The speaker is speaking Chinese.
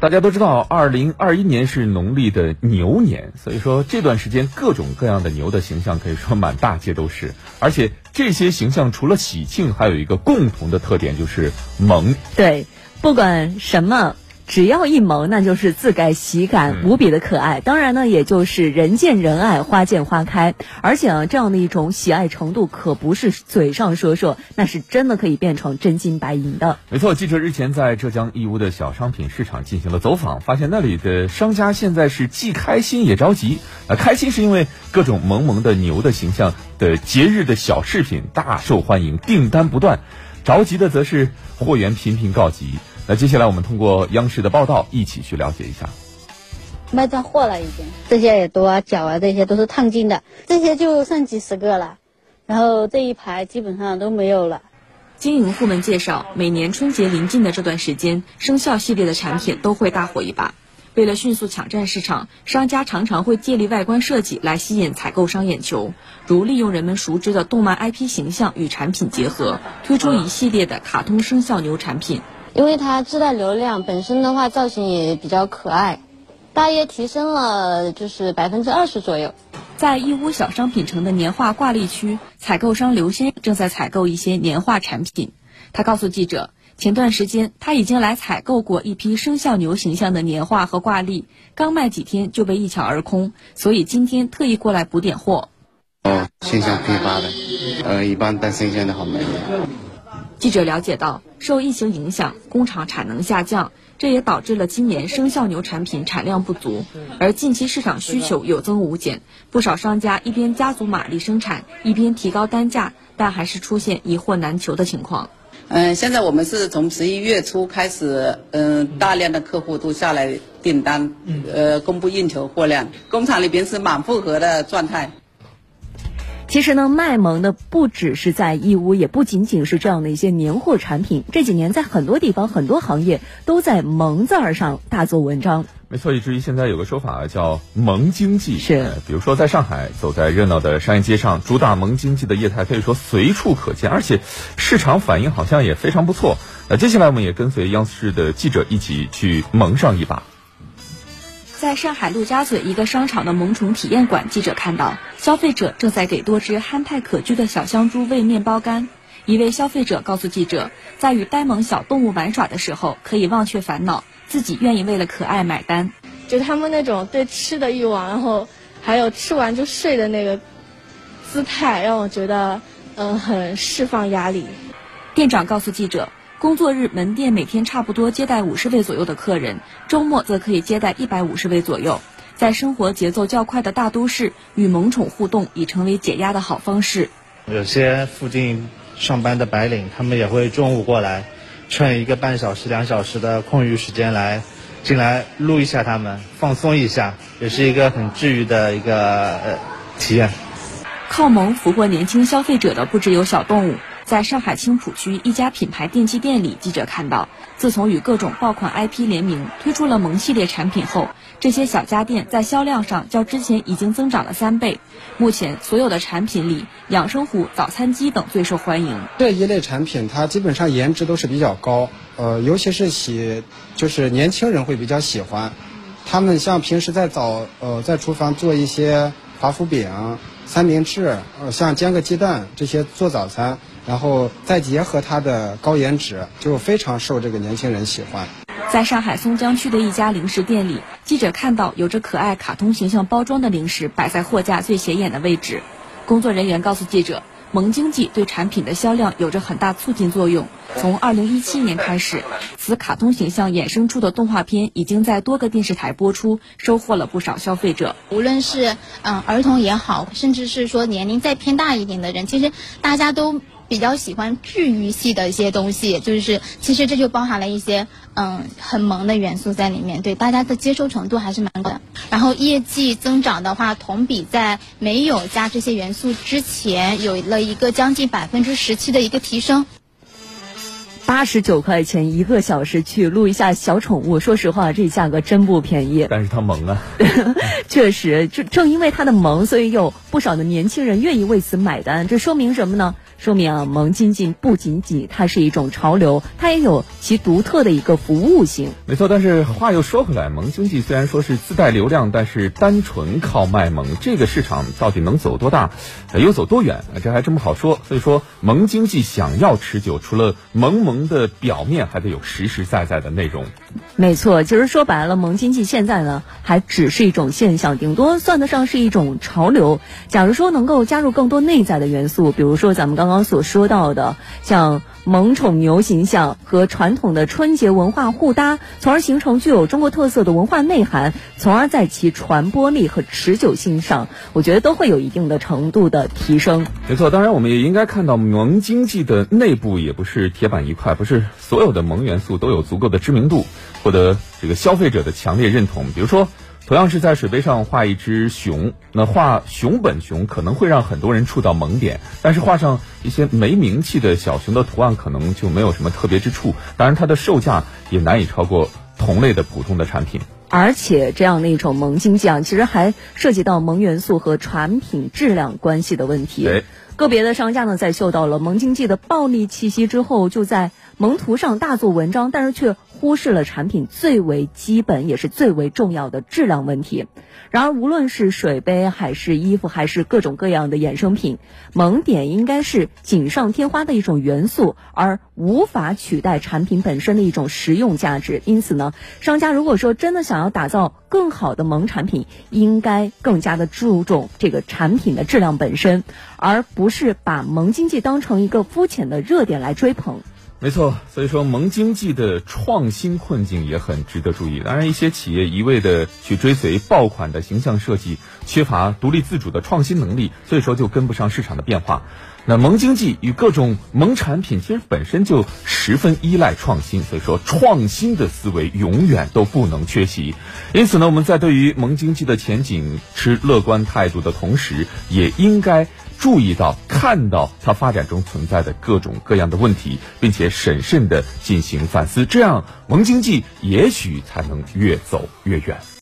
大家都知道，二零二一年是农历的牛年，所以说这段时间各种各样的牛的形象可以说满大街都是。而且这些形象除了喜庆，还有一个共同的特点就是萌。对，不管什么。只要一萌，那就是自带喜感，无比的可爱。当然呢，也就是人见人爱，花见花开。而且啊，这样的一种喜爱程度，可不是嘴上说说，那是真的可以变成真金白银的。没错，记者日前在浙江义乌的小商品市场进行了走访，发现那里的商家现在是既开心也着急。啊，开心是因为各种萌萌的牛的形象的节日的小饰品大受欢迎，订单不断；着急的则是货源频频告急。那接下来我们通过央视的报道一起去了解一下。卖断货了，已经这些耳朵啊、脚啊，这些都是烫金的，这些就剩几十个了，然后这一排基本上都没有了。经营户们介绍，每年春节临近的这段时间，生肖系列的产品都会大火一把。为了迅速抢占市场，商家常常会借力外观设计来吸引采购商眼球，如利用人们熟知的动漫 IP 形象与产品结合，推出一系列的卡通生肖牛产品。因为它自带流量，本身的话造型也比较可爱，大约提升了就是百分之二十左右。在义乌小商品城的年画挂历区，采购商刘先正在采购一些年画产品。他告诉记者，前段时间他已经来采购过一批生肖牛形象的年画和挂历，刚卖几天就被一抢而空，所以今天特意过来补点货。哦，新鲜批发的，呃，一般带生鲜的好卖。记者了解到，受疫情影响，工厂产能下降，这也导致了今年生肖牛产品产量不足。而近期市场需求有增无减，不少商家一边加足马力生产，一边提高单价，但还是出现一货难求的情况。嗯，现在我们是从十一月初开始，嗯，大量的客户都下来订单，呃，供不应求货量，工厂里边是满负荷的状态。其实呢，卖萌的不只是在义乌，也不仅仅是这样的一些年货产品。这几年，在很多地方、很多行业都在“萌”字儿上大做文章。没错，以至于现在有个说法叫“萌经济”。是，比如说在上海，走在热闹的商业街上，主打萌经济的业态可以说随处可见，而且市场反应好像也非常不错。那接下来我们也跟随央视的记者一起去萌上一把。在上海陆家嘴一个商场的萌宠体验馆，记者看到消费者正在给多只憨态可掬的小香猪喂面包干。一位消费者告诉记者，在与呆萌小动物玩耍的时候，可以忘却烦恼，自己愿意为了可爱买单。就他们那种对吃的欲望，然后还有吃完就睡的那个姿态，让我觉得嗯很释放压力。店长告诉记者。工作日门店每天差不多接待五十位左右的客人，周末则可以接待一百五十位左右。在生活节奏较快的大都市，与萌宠互动已成为解压的好方式。有些附近上班的白领，他们也会中午过来，趁一个半小时、两小时的空余时间来进来撸一下他们，放松一下，也是一个很治愈的一个呃体验。靠萌俘获年轻消费者的不只有小动物。在上海青浦区一家品牌电器店里，记者看到，自从与各种爆款 IP 联名推出了萌系列产品后，这些小家电在销量上较之前已经增长了三倍。目前所有的产品里，养生壶、早餐机等最受欢迎。这一类产品它基本上颜值都是比较高，呃，尤其是喜，就是年轻人会比较喜欢。他们像平时在早，呃，在厨房做一些华夫饼。三明治，呃，像煎个鸡蛋这些做早餐，然后再结合它的高颜值，就非常受这个年轻人喜欢。在上海松江区的一家零食店里，记者看到有着可爱卡通形象包装的零食摆在货架最显眼的位置，工作人员告诉记者。萌经济对产品的销量有着很大促进作用。从二零一七年开始，此卡通形象衍生出的动画片已经在多个电视台播出，收获了不少消费者。无论是嗯儿童也好，甚至是说年龄再偏大一点的人，其实大家都。比较喜欢治愈系的一些东西，就是其实这就包含了一些嗯很萌的元素在里面，对大家的接受程度还是蛮高的。然后业绩增长的话，同比在没有加这些元素之前，有了一个将近百分之十七的一个提升。八十九块钱一个小时去录一下小宠物，说实话，这价格真不便宜。但是它萌啊，确实，正正因为它的萌，所以有不少的年轻人愿意为此买单。这说明什么呢？说明啊，萌经济不仅仅它是一种潮流，它也有其独特的一个服务性。没错，但是话又说回来，萌经济虽然说是自带流量，但是单纯靠卖萌，这个市场到底能走多大，又走多远，这还真不好说。所以说，萌经济想要持久，除了萌萌的表面，还得有实实在在的内容。没错，其实说白了，萌经济现在呢，还只是一种现象，顶多算得上是一种潮流。假如说能够加入更多内在的元素，比如说咱们刚刚刚所说到的，像萌宠牛形象和传统的春节文化互搭，从而形成具有中国特色的文化内涵，从而在其传播力和持久性上，我觉得都会有一定的程度的提升。没错，当然我们也应该看到，萌经济的内部也不是铁板一块，不是所有的萌元素都有足够的知名度。获得这个消费者的强烈认同。比如说，同样是在水杯上画一只熊，那画熊本熊可能会让很多人触到萌点，但是画上一些没名气的小熊的图案，可能就没有什么特别之处。当然，它的售价也难以超过同类的普通的产品。而且，这样的一种萌经济啊，其实还涉及到萌元素和产品质量关系的问题。个别的商家呢，在嗅到了萌经济的暴力气息之后，就在萌图上大做文章，但是却。忽视了产品最为基本也是最为重要的质量问题。然而，无论是水杯还是衣服，还是各种各样的衍生品，萌点应该是锦上添花的一种元素，而无法取代产品本身的一种实用价值。因此呢，商家如果说真的想要打造更好的萌产品，应该更加的注重这个产品的质量本身，而不是把萌经济当成一个肤浅的热点来追捧。没错，所以说萌经济的创新困境也很值得注意。当然，一些企业一味的去追随爆款的形象设计，缺乏独立自主的创新能力，所以说就跟不上市场的变化。那萌经济与各种萌产品其实本身就十分依赖创新，所以说创新的思维永远都不能缺席。因此呢，我们在对于萌经济的前景持乐观态度的同时，也应该。注意到、看到它发展中存在的各种各样的问题，并且审慎的进行反思，这样萌经济也许才能越走越远。